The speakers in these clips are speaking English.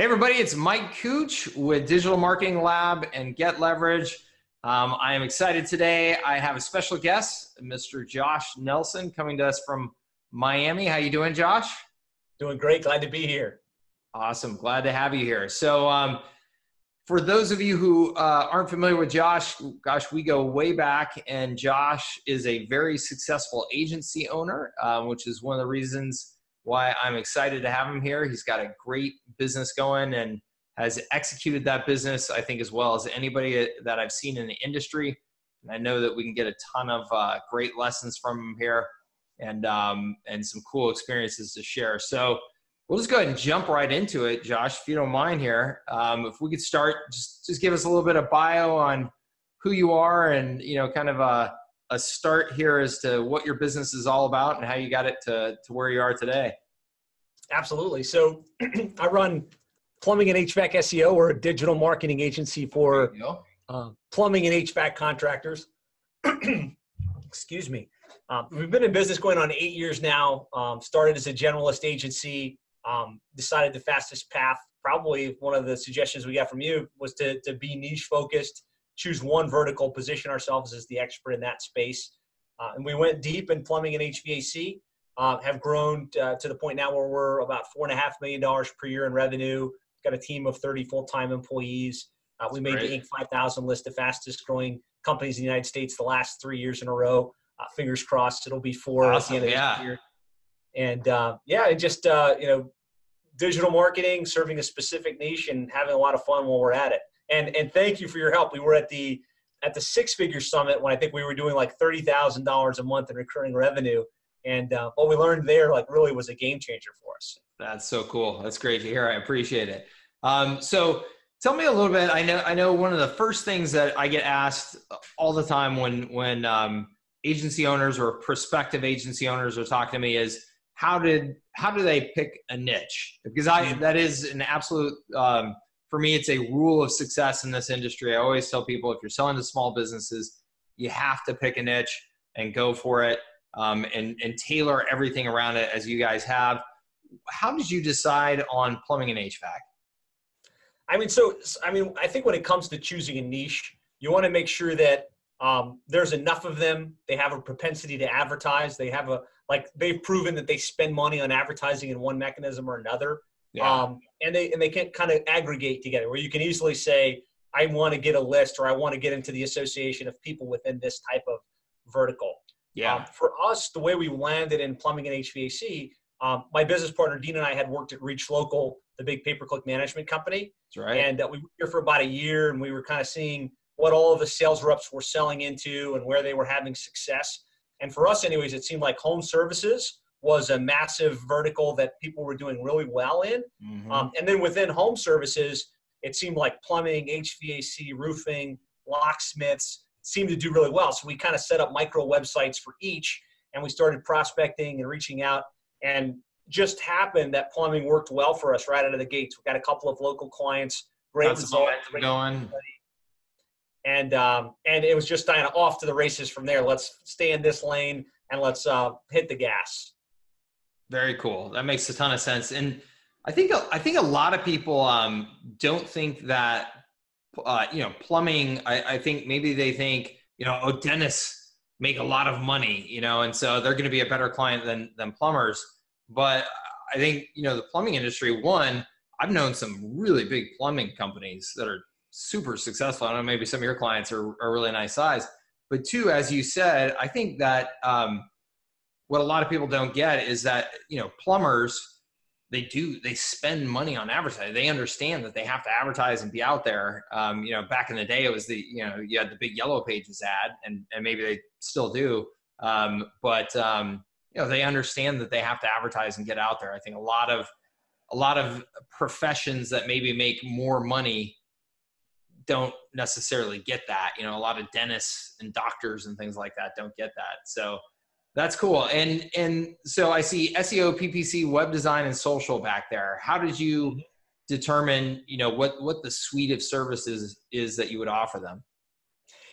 Hey, everybody, it's Mike Cooch with Digital Marketing Lab and Get Leverage. Um, I am excited today. I have a special guest, Mr. Josh Nelson, coming to us from Miami. How you doing, Josh? Doing great. Glad to be here. Awesome. Glad to have you here. So, um, for those of you who uh, aren't familiar with Josh, gosh, we go way back, and Josh is a very successful agency owner, uh, which is one of the reasons why I'm excited to have him here. He's got a great business going and has executed that business, I think, as well as anybody that I've seen in the industry. And I know that we can get a ton of uh, great lessons from him here and, um, and some cool experiences to share. So we'll just go ahead and jump right into it, Josh, if you don't mind here. Um, if we could start, just, just give us a little bit of bio on who you are and, you know, kind of a, a start here as to what your business is all about and how you got it to, to where you are today. Absolutely. So I run plumbing and HVAC SEO. We're a digital marketing agency for uh, plumbing and HVAC contractors. Excuse me. Um, we've been in business going on eight years now. Um, started as a generalist agency. Um, decided the fastest path, probably one of the suggestions we got from you, was to, to be niche focused, choose one vertical, position ourselves as the expert in that space. Uh, and we went deep in plumbing and HVAC uh, have grown uh, to the point now where we're about four and a half million dollars per year in revenue. Got a team of 30 full-time employees. Uh, we made great. the Inc. 5000 list of fastest growing companies in the United States the last three years in a row. Uh, fingers crossed, it'll be four awesome, at the end of yeah. this year. And uh, yeah, and just uh, you know, digital marketing, serving a specific niche, and having a lot of fun while we're at it. And and thank you for your help. We were at the at the six figure summit when I think we were doing like thirty thousand dollars a month in recurring revenue and uh, what we learned there, like, really was a game changer for us. That's so cool. That's great to hear. I appreciate it. Um, so, tell me a little bit. I know. I know one of the first things that I get asked all the time when when um, agency owners or prospective agency owners are talking to me is how did how do they pick a niche? Because I mm-hmm. that is an absolute. Um, for me, it's a rule of success in this industry. I always tell people if you're selling to small businesses, you have to pick a niche and go for it um, and, and tailor everything around it as you guys have. How did you decide on plumbing and HVAC? I mean, so I mean, I think when it comes to choosing a niche, you want to make sure that um, there's enough of them. They have a propensity to advertise. They have a like they've proven that they spend money on advertising in one mechanism or another. Yeah. Um, and they and they can kind of aggregate together where you can easily say, I want to get a list or I want to get into the association of people within this type of vertical. Yeah. Um, for us, the way we landed in plumbing and HVAC, um, my business partner Dean and I had worked at Reach Local, the big pay-per-click management company. That's right. And uh, we were here for about a year, and we were kind of seeing what all of the sales reps were selling into and where they were having success. And for us, anyways, it seemed like home services was a massive vertical that people were doing really well in. Mm-hmm. Um, and then within home services, it seemed like plumbing, HVAC, roofing, locksmiths, seemed to do really well. So we kind of set up micro websites for each, and we started prospecting and reaching out. And just happened that plumbing worked well for us right out of the gates. We got a couple of local clients, great results, going. And um, and it was just kind of off to the races from there. Let's stay in this lane and let's uh, hit the gas. Very cool. That makes a ton of sense. And I think I think a lot of people um, don't think that uh, you know, plumbing, I, I think maybe they think, you know, oh, dentists make a lot of money, you know, and so they're going to be a better client than than plumbers. But I think you know the plumbing industry. One, I've known some really big plumbing companies that are super successful. I don't know, maybe some of your clients are, are really nice size. But two, as you said, I think that um, what a lot of people don't get is that you know plumbers they do they spend money on advertising. They understand that they have to advertise and be out there. Um, you know back in the day it was the you know you had the big yellow pages ad and, and maybe they still do. Um, but um, you know they understand that they have to advertise and get out there. I think a lot of a lot of professions that maybe make more money don't necessarily get that. You know a lot of dentists and doctors and things like that don't get that. So that's cool. And and so I see SEO, PPC, web design, and social back there. How did you mm-hmm. determine, you know, what what the suite of services is that you would offer them?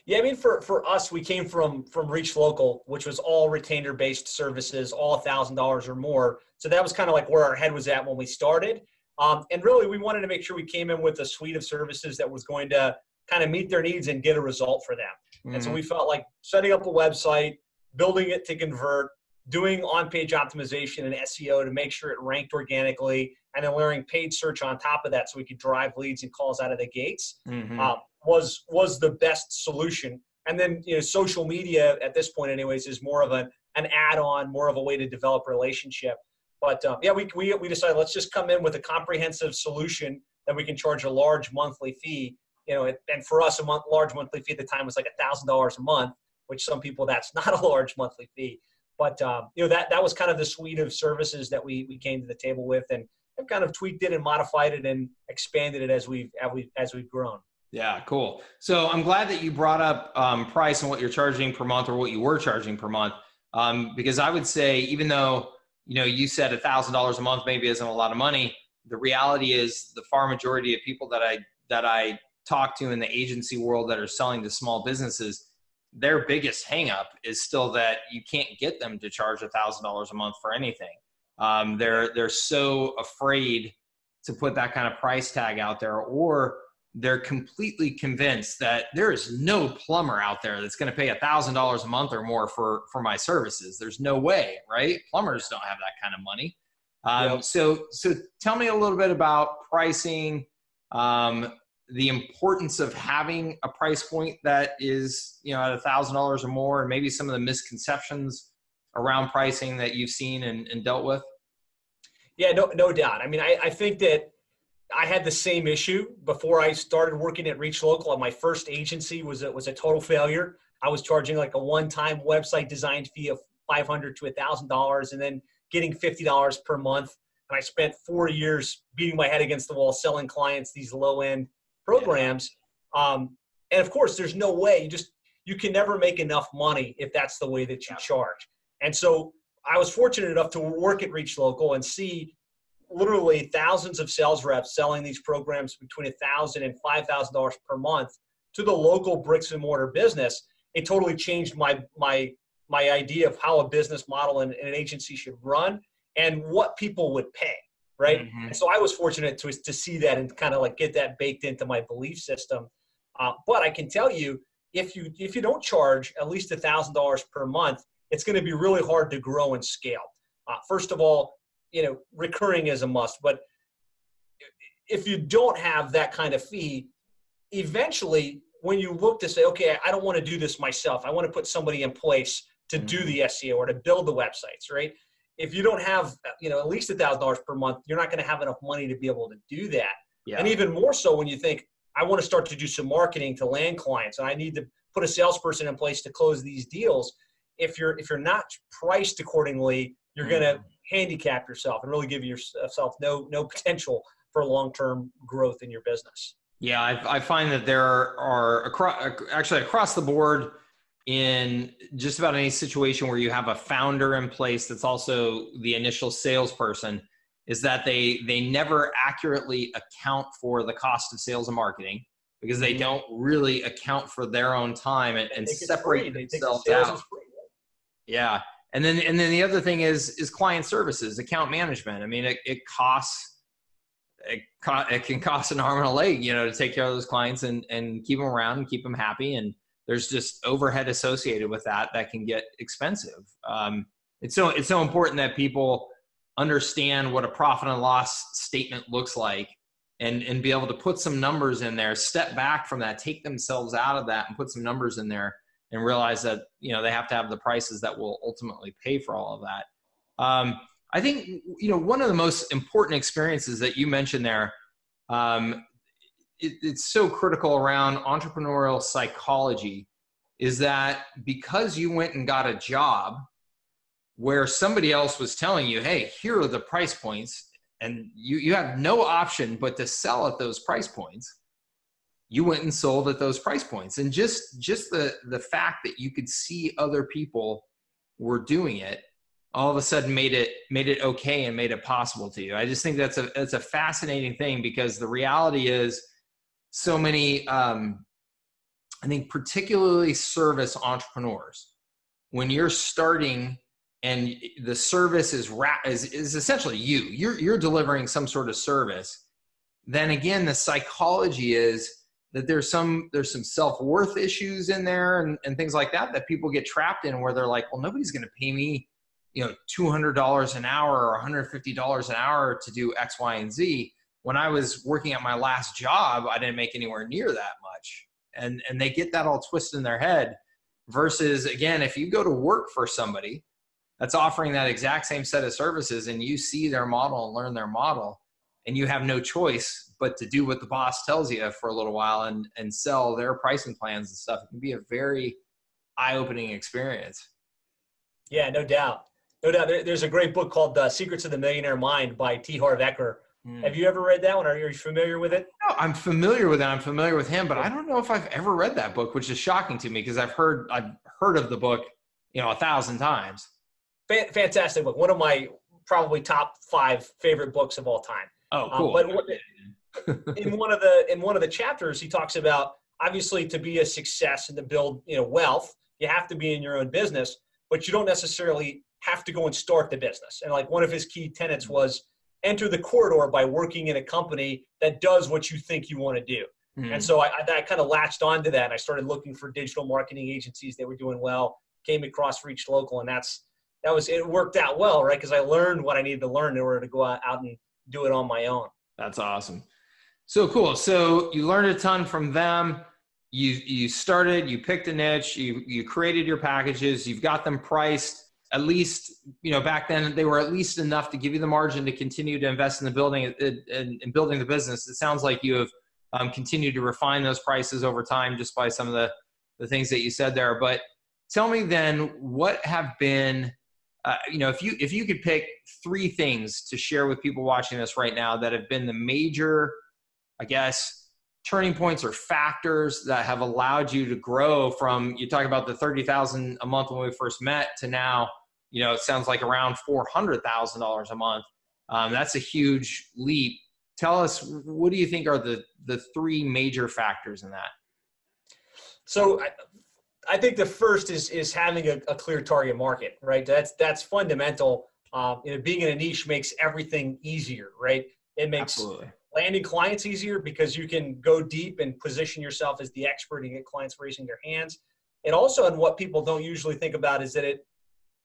Yeah, I mean, for for us, we came from from Reach Local, which was all retainer based services, all thousand dollars or more. So that was kind of like where our head was at when we started. Um, and really, we wanted to make sure we came in with a suite of services that was going to kind of meet their needs and get a result for them. Mm-hmm. And so mm-hmm. we felt like setting up a website, building it to convert, doing on-page optimization and SEO to make sure it ranked organically, and then layering paid search on top of that so we could drive leads and calls out of the gates mm-hmm. uh, was was the best solution. And then you know, social media at this point, anyways, is more of an an add-on, more of a way to develop a relationship. But um, yeah, we, we we decided let's just come in with a comprehensive solution that we can charge a large monthly fee. You know, and for us, a month, large monthly fee at the time was like a thousand dollars a month, which some people that's not a large monthly fee. But um, you know that that was kind of the suite of services that we we came to the table with, and have kind of tweaked it and modified it and expanded it as we've as we as we've grown. Yeah, cool. So I'm glad that you brought up um, price and what you're charging per month or what you were charging per month, um, because I would say even though you know you said a thousand dollars a month maybe isn't a lot of money, the reality is the far majority of people that I that I talk to in the agency world that are selling to small businesses their biggest hangup is still that you can't get them to charge a thousand dollars a month for anything. Um, they're they're so afraid to put that kind of price tag out there, or they're completely convinced that there is no plumber out there that's going to pay a thousand dollars a month or more for for my services. There's no way, right? Plumbers don't have that kind of money. Um, yep. So so tell me a little bit about pricing. Um, the importance of having a price point that is you know at a thousand dollars or more and maybe some of the misconceptions around pricing that you've seen and, and dealt with? Yeah no, no doubt. I mean I, I think that i had the same issue before i started working at reach local. My first agency was a, was a total failure. I was charging like a one-time website design fee of 500 to a thousand dollars and then getting $50 per month. And i spent four years beating my head against the wall selling clients these low programs. Um, and of course, there's no way you just you can never make enough money if that's the way that you charge. And so I was fortunate enough to work at Reach Local and see literally thousands of sales reps selling these programs between a thousand and five thousand dollars per month to the local bricks and mortar business. It totally changed my my my idea of how a business model and, and an agency should run and what people would pay right? Mm-hmm. So I was fortunate to to see that and kind of like get that baked into my belief system. Uh, but I can tell you, if you if you don't charge at least a thousand dollars per month, it's going to be really hard to grow and scale. Uh, first of all, you know, recurring is a must, but if you don't have that kind of fee, eventually when you look to say, okay, I don't want to do this myself, I want to put somebody in place to do mm-hmm. the SEO or to build the websites, right? If you don't have you know at least a thousand dollars per month you're not going to have enough money to be able to do that yeah. and even more so when you think i want to start to do some marketing to land clients and i need to put a salesperson in place to close these deals if you're if you're not priced accordingly you're mm-hmm. going to handicap yourself and really give yourself no no potential for long-term growth in your business yeah I, I find that there are across actually across the board in just about any situation where you have a founder in place that's also the initial salesperson is that they they never accurately account for the cost of sales and marketing because they mm-hmm. don't really account for their own time and, and separate themselves out. Yeah. And then and then the other thing is is client services, account management. I mean, it, it costs it, co- it can cost an arm and a leg, you know, to take care of those clients and and keep them around and keep them happy and there's just overhead associated with that that can get expensive. Um, it's so it's so important that people understand what a profit and loss statement looks like and and be able to put some numbers in there step back from that take themselves out of that and put some numbers in there and realize that you know they have to have the prices that will ultimately pay for all of that um, i think you know one of the most important experiences that you mentioned there um, it, it's so critical around entrepreneurial psychology is that because you went and got a job where somebody else was telling you, hey, here are the price points, and you, you have no option but to sell at those price points, you went and sold at those price points. And just just the the fact that you could see other people were doing it all of a sudden made it made it okay and made it possible to you. I just think that's a that's a fascinating thing because the reality is so many, um, I think, particularly service entrepreneurs, when you're starting and the service is is, is essentially you you're you're delivering some sort of service then again the psychology is that there's some there's some self-worth issues in there and, and things like that that people get trapped in where they're like well nobody's going to pay me you know $200 an hour or $150 an hour to do x y and z when i was working at my last job i didn't make anywhere near that much. And and they get that all twisted in their head versus again if you go to work for somebody that's offering that exact same set of services and you see their model and learn their model and you have no choice but to do what the boss tells you for a little while and and sell their pricing plans and stuff it can be a very eye-opening experience. Yeah no doubt. No doubt. There, there's a great book called uh, secrets of the millionaire mind by t. Harv eker mm. have you ever read that one are you familiar with it no, i'm familiar with it i'm familiar with him but i don't know if i've ever read that book which is shocking to me because i've heard i've heard of the book you know a thousand times fantastic book. One of my probably top five favorite books of all time. Oh, um, cool. Um, but in one of the in one of the chapters, he talks about obviously to be a success and to build you know wealth, you have to be in your own business, but you don't necessarily have to go and start the business. And like one of his key tenets mm-hmm. was enter the corridor by working in a company that does what you think you want to do. Mm-hmm. And so I, I, kind of latched onto that. And I started looking for digital marketing agencies that were doing well. Came across Reach Local, and that's that was it worked out well, right? Because I learned what I needed to learn in order to go out and do it on my own. That's awesome. So cool. So you learned a ton from them. You you started, you picked a niche, you you created your packages, you've got them priced. At least, you know, back then they were at least enough to give you the margin to continue to invest in the building and, and building the business. It sounds like you have um, continued to refine those prices over time just by some of the, the things that you said there. But tell me then, what have been uh, you know, if you if you could pick three things to share with people watching this right now that have been the major, I guess, turning points or factors that have allowed you to grow from you talk about the thirty thousand a month when we first met to now, you know, it sounds like around four hundred thousand dollars a month. Um, that's a huge leap. Tell us, what do you think are the the three major factors in that? So I think the first is is having a, a clear target market, right? That's that's fundamental. Um, you know, being in a niche makes everything easier, right? It makes Absolutely. Landing clients easier because you can go deep and position yourself as the expert and get clients raising their hands. And also, and what people don't usually think about is that it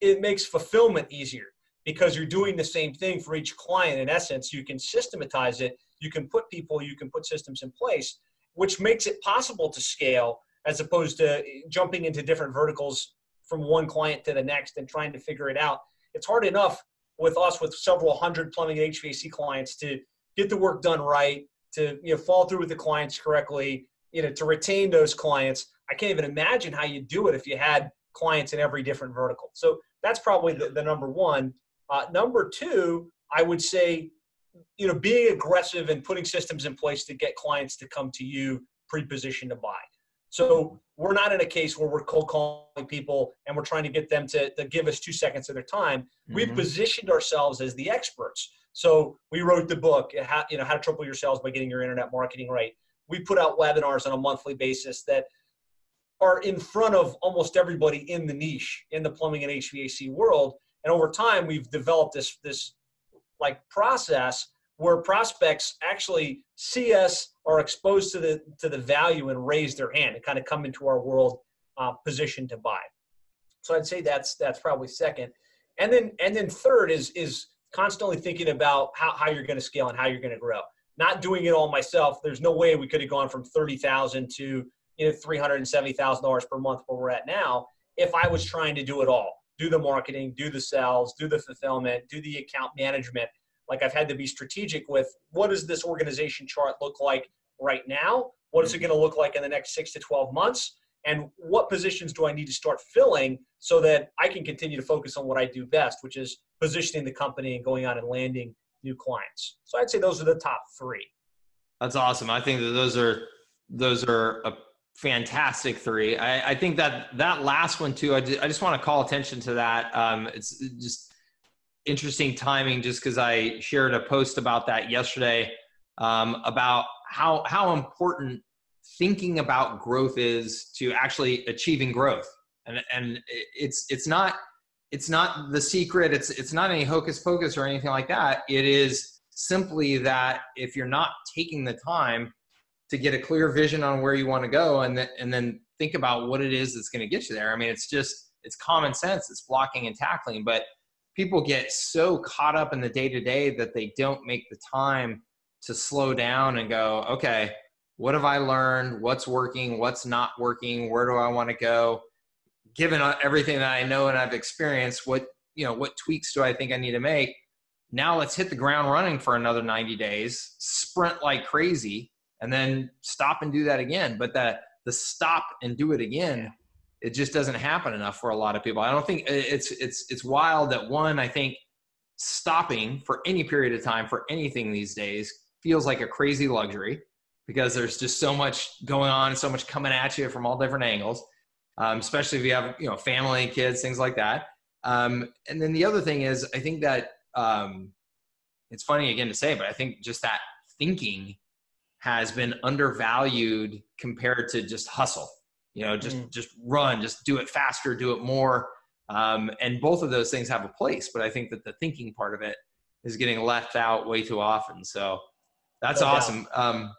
it makes fulfillment easier because you're doing the same thing for each client. In essence, you can systematize it. You can put people, you can put systems in place, which makes it possible to scale as opposed to jumping into different verticals from one client to the next and trying to figure it out. It's hard enough with us with several hundred plumbing and HVAC clients to get the work done right, to you know fall through with the clients correctly, you know, to retain those clients. I can't even imagine how you do it if you had clients in every different vertical. So that's probably the, the number one. Uh, number two, I would say, you know, being aggressive and putting systems in place to get clients to come to you pre-positioned to buy. So we're not in a case where we're cold calling people and we're trying to get them to, to give us two seconds of their time. Mm-hmm. We've positioned ourselves as the experts. So we wrote the book, how, you know, how to triple your sales by getting your internet marketing right. We put out webinars on a monthly basis that are in front of almost everybody in the niche in the plumbing and HVAC world. And over time, we've developed this this like process where prospects actually see us are exposed to the to the value and raise their hand and kind of come into our world uh, position to buy. So I'd say that's that's probably second, and then and then third is is constantly thinking about how, how you're going to scale and how you're going to grow. Not doing it all myself. There's no way we could have gone from thirty thousand to you know three hundred and seventy thousand dollars per month where we're at now if I was trying to do it all. Do the marketing, do the sales, do the fulfillment, do the account management like I've had to be strategic with what does this organization chart look like right now? What is it going to look like in the next six to 12 months? And what positions do I need to start filling so that I can continue to focus on what I do best, which is positioning the company and going out and landing new clients. So I'd say those are the top three. That's awesome. I think that those are those are a fantastic three. I, I think that that last one too. I, I just want to call attention to that. Um, it's just interesting timing just because I shared a post about that yesterday um, about how how important thinking about growth is to actually achieving growth and and it's it's not it's not the secret. It's it's not any hocus pocus or anything like that. It is simply that if you're not taking the time to get a clear vision on where you want to go and then and then think about what it is that's going to get you there. I mean, it's just it's common sense. It's blocking and tackling, but people get so caught up in the day to day that they don't make the time to slow down and go, okay, what have I learned? What's working? What's not working? Where do I want to go? Given everything that I know and I've experienced, what you know, what tweaks do I think I need to make? Now let's hit the ground running for another 90 days, sprint like crazy, and then stop and do that again. But that the stop and do it again, it just doesn't happen enough for a lot of people. I don't think it's it's it's wild that one, I think stopping for any period of time for anything these days feels like a crazy luxury because there's just so much going on, so much coming at you from all different angles, um, especially if you have you know family, kids, things like that. Um, and then the other thing is, I think that um, it's funny again to say, but I think just that thinking has been undervalued compared to just hustle. You know, just mm. just run, just do it faster, do it more. Um, and both of those things have a place, but I think that the thinking part of it is getting left out way too often. So that's no awesome. Um,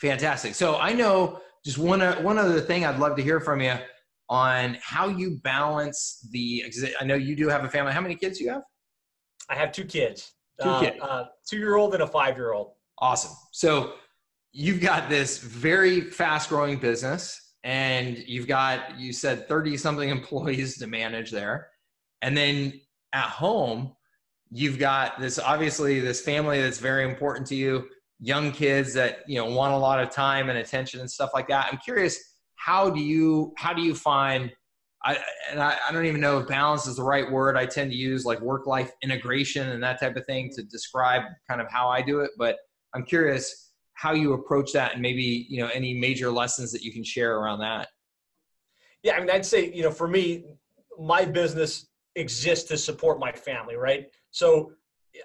fantastic. So I know just one uh, one other thing I'd love to hear from you on how you balance the. I know you do have a family. How many kids do you have? I have two kids. Two uh, kids. Uh, two year old and a five year old. Awesome. So you've got this very fast growing business and you've got you said 30 something employees to manage there and then at home you've got this obviously this family that's very important to you young kids that you know want a lot of time and attention and stuff like that i'm curious how do you how do you find I, and I, I don't even know if balance is the right word. I tend to use like work life integration and that type of thing to describe kind of how I do it. But I'm curious how you approach that and maybe, you know, any major lessons that you can share around that. Yeah, I mean, I'd say, you know, for me, my business exists to support my family, right? So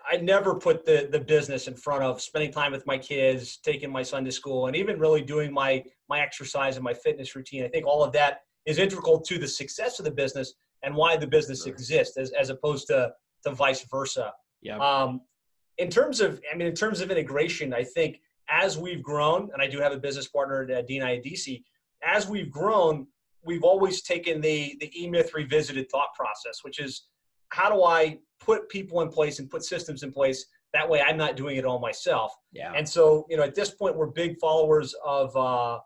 I never put the the business in front of spending time with my kids, taking my son to school, and even really doing my my exercise and my fitness routine. I think all of that is integral to the success of the business and why the business sure. exists, as as opposed to to vice versa. Yeah. Um, in terms of, I mean, in terms of integration, I think as we've grown, and I do have a business partner at DNI DC, as we've grown, we've always taken the the E-Myth revisited thought process, which is how do I put people in place and put systems in place that way I'm not doing it all myself. Yeah. And so, you know, at this point, we're big followers of uh,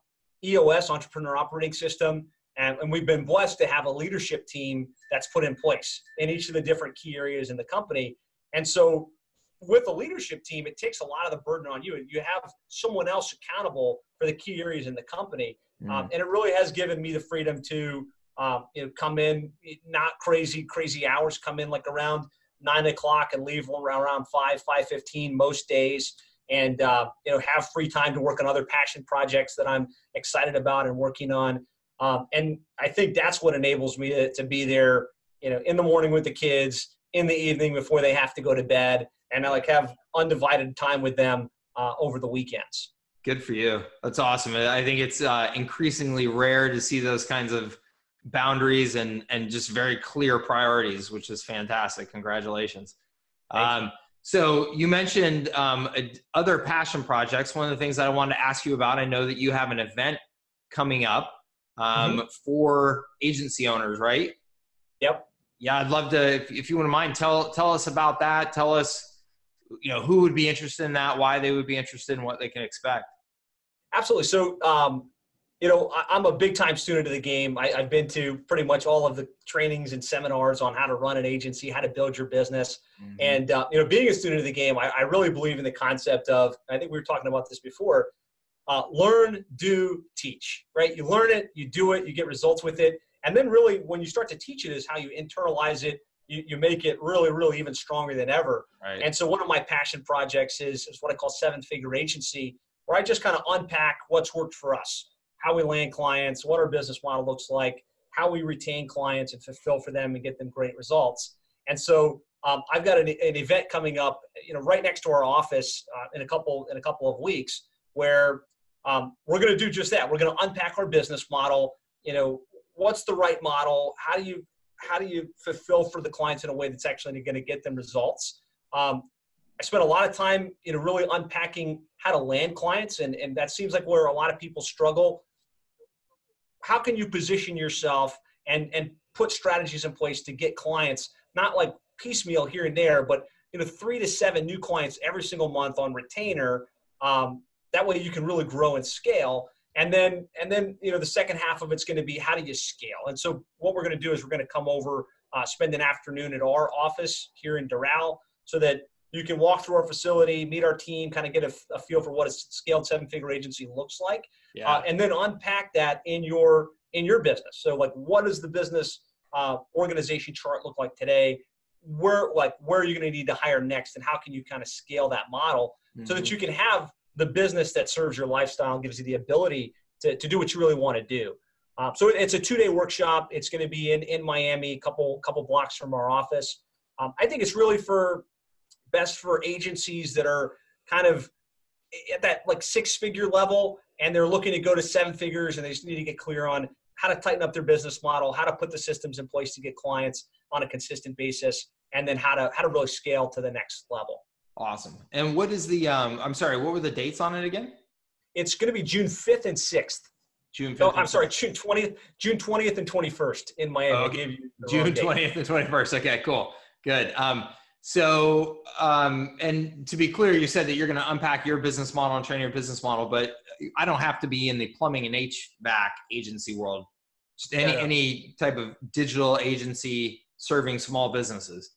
EOS, Entrepreneur Operating System, and, and we've been blessed to have a leadership team that's put in place in each of the different key areas in the company. And so, with a leadership team, it takes a lot of the burden on you. You have someone else accountable for the key areas in the company, mm. um, and it really has given me the freedom to um, you know come in not crazy crazy hours, come in like around nine o'clock and leave around five five fifteen most days, and uh, you know have free time to work on other passion projects that I'm excited about and working on. Um, and I think that's what enables me to, to be there, you know, in the morning with the kids, in the evening before they have to go to bed, and I like have undivided time with them uh, over the weekends. Good for you. That's awesome. I think it's uh, increasingly rare to see those kinds of boundaries and and just very clear priorities, which is fantastic. Congratulations. Um, so you mentioned um, other passion projects. One of the things that I wanted to ask you about, I know that you have an event coming up um, mm-hmm. for agency owners, right? Yep. Yeah, I'd love to. If, if you wouldn't mind, tell tell us about that. Tell us, you know, who would be interested in that, why they would be interested, in what they can expect. Absolutely. So, um, you know, I, am a big time student of the game. I, have been to pretty much all of the trainings and seminars on how to run an agency, how to build your business. Mm-hmm. And, uh, you know, being a student of the game, I, I, really believe in the concept of, I think we were talking about this before, uh, learn, do, teach, right? You learn it, you do it, you get results with it. And then really when you start to teach it is how you internalize it. You, you make it really, really even stronger than ever. Right. And so one of my passion projects is, is what I call seven figure agency, where I just kind of unpack what's worked for us how we land clients, what our business model looks like, how we retain clients and fulfill for them and get them great results. And so um, I've got an, an, event coming up, you know, right next to our office uh, in a couple in a couple of weeks, where um, we're going to do just that. We're going to unpack our business model. You know, what's the right model? How do you how do you fulfill for the clients in a way that's actually going to get them results? Um, I spent a lot of time, you know, really unpacking how to land clients, and and that seems like where a lot of people struggle. How can you position yourself and and put strategies in place to get clients, not like piecemeal here and there, but you know, three to seven new clients every single month on retainer. Um, that way, you can really grow and scale. And then, and then, you know, the second half of it's going to be how do you scale? And so, what we're going to do is we're going to come over, uh, spend an afternoon at our office here in Doral, so that you can walk through our facility, meet our team, kind of get a, a feel for what a scaled seven-figure agency looks like, yeah. uh, and then unpack that in your in your business. So, like, what does the business uh, organization chart look like today? Where like where are you going to need to hire next, and how can you kind of scale that model mm-hmm. so that mm-hmm. you can have the business that serves your lifestyle and gives you the ability to, to do what you really want to do. Um, so it's a two-day workshop. It's going to be in in Miami, a couple couple blocks from our office. Um, I think it's really for best for agencies that are kind of at that like six-figure level and they're looking to go to seven figures and they just need to get clear on how to tighten up their business model, how to put the systems in place to get clients on a consistent basis, and then how to how to really scale to the next level. Awesome. And what is the um I'm sorry, what were the dates on it again? It's going to be June 5th and 6th. June 5th. No, I'm sorry, June 20th, June 20th and 21st in Miami. Oh, okay. June 20th and 21st. Okay, cool. Good. Um so um and to be clear, you said that you're going to unpack your business model and train your business model, but I don't have to be in the plumbing and HVAC agency world. Just any yeah. any type of digital agency serving small businesses.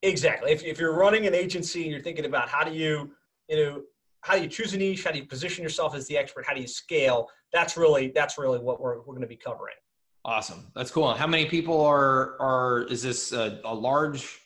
Exactly. If, if you're running an agency and you're thinking about how do you, you know, how do you choose a niche? How do you position yourself as the expert? How do you scale? That's really that's really what we're we're going to be covering. Awesome. That's cool. How many people are are is this a, a large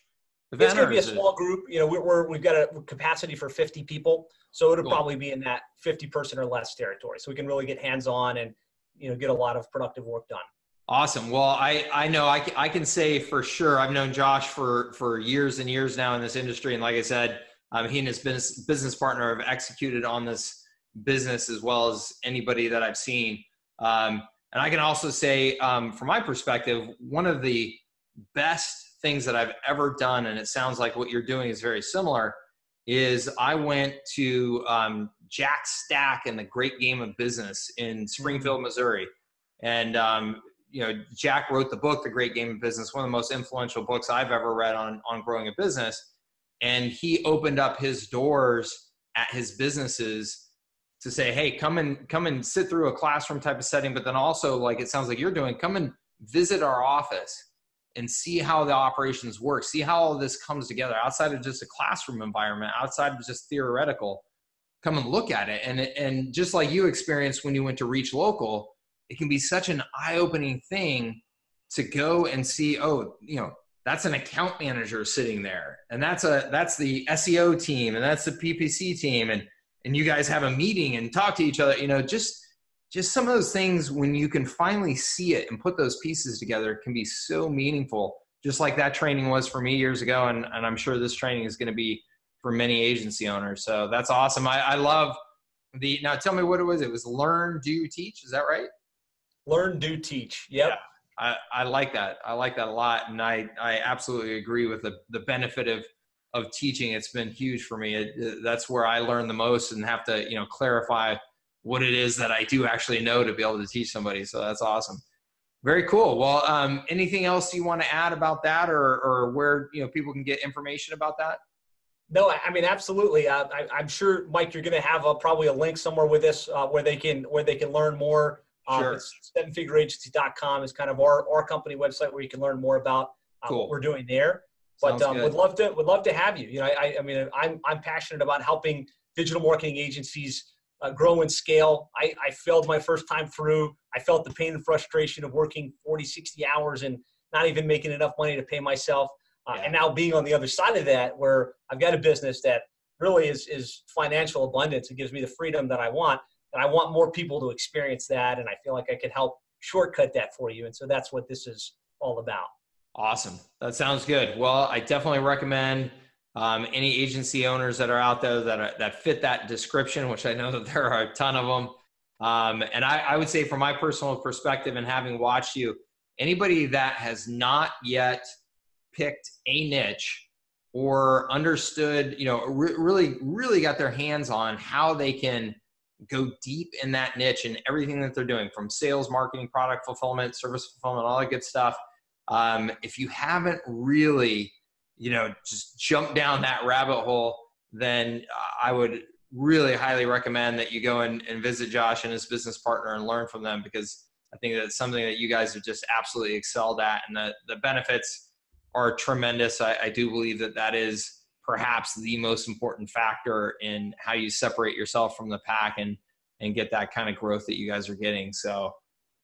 event? It's going to be a small it... group. You know, we're, we're we've got a capacity for 50 people, so it'll cool. probably be in that 50 person or less territory. So we can really get hands on and you know get a lot of productive work done. Awesome. Well, I, I know I, I can say for sure, I've known Josh for, for years and years now in this industry. And like I said, um, he and his business, business partner have executed on this business as well as anybody that I've seen. Um, and I can also say, um, from my perspective, one of the best things that I've ever done, and it sounds like what you're doing is very similar, is I went to um, Jack Stack and the Great Game of Business in Springfield, mm-hmm. Missouri. And um, you know, Jack wrote the book, The Great Game of Business, one of the most influential books I've ever read on, on growing a business. And he opened up his doors at his businesses to say, hey, come and come and sit through a classroom type of setting, but then also like it sounds like you're doing, come and visit our office and see how the operations work, see how all this comes together outside of just a classroom environment, outside of just theoretical. Come and look at it. And and just like you experienced when you went to Reach Local, it can be such an eye-opening thing to go and see oh you know that's an account manager sitting there and that's a that's the seo team and that's the ppc team and and you guys have a meeting and talk to each other you know just just some of those things when you can finally see it and put those pieces together can be so meaningful just like that training was for me years ago and, and i'm sure this training is going to be for many agency owners so that's awesome I, I love the now tell me what it was it was learn do teach is that right Learn, do, teach. Yep. Yeah, I, I like that. I like that a lot. And I, I absolutely agree with the, the benefit of, of teaching. It's been huge for me. It, that's where I learn the most and have to, you know, clarify what it is that I do actually know to be able to teach somebody. So that's awesome. Very cool. Well, um, anything else you want to add about that or, or where, you know, people can get information about that? No, I mean absolutely. Uh, I, am sure, Mike, you're going to have a, probably a link somewhere with this uh, where they can where they can learn more um, sure. Sevenfigureagency.com is kind of our, our company website where you can learn more about uh, cool. what we're doing there. But um, would love to would love to have you. You know, I, I mean, I'm I'm passionate about helping digital marketing agencies uh, grow and scale. I, I failed my first time through. I felt the pain and frustration of working 40, 60 hours and not even making enough money to pay myself. Uh, yeah. And now being on the other side of that, where I've got a business that really is is financial abundance. It gives me the freedom that I want and I want more people to experience that. And I feel like I could help shortcut that for you. And so that's what this is all about. Awesome. That sounds good. Well, I definitely recommend um, any agency owners that are out there that are, that fit that description, which I know that there are a ton of them. Um, and I, I would say, from my personal perspective, and having watched you, anybody that has not yet picked a niche or understood, you know, re- really, really got their hands on how they can go deep in that niche and everything that they're doing from sales, marketing, product fulfillment, service fulfillment, all that good stuff. Um, if you haven't really, you know, just jump down that rabbit hole, then I would really highly recommend that you go and, and visit Josh and his business partner and learn from them because I think that's something that you guys have just absolutely excelled at, and the the benefits are tremendous. I, I do believe that that is perhaps the most important factor in how you separate yourself from the pack and and get that kind of growth that you guys are getting. So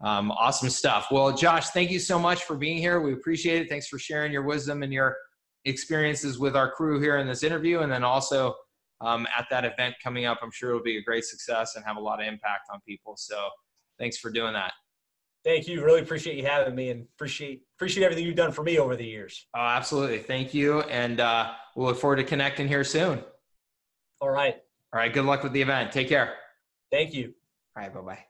um, awesome stuff. Well, Josh, thank you so much for being here. We appreciate it. Thanks for sharing your wisdom and your experiences with our crew here in this interview, and then also um, at that event coming up. I'm sure it'll be a great success and have a lot of impact on people. So thanks for doing that. Thank you. Really appreciate you having me and appreciate appreciate everything you've done for me over the years. Oh, absolutely. Thank you. And uh, we'll look forward to connecting here soon. All right. All right. Good luck with the event. Take care. Thank you. All right. Bye bye.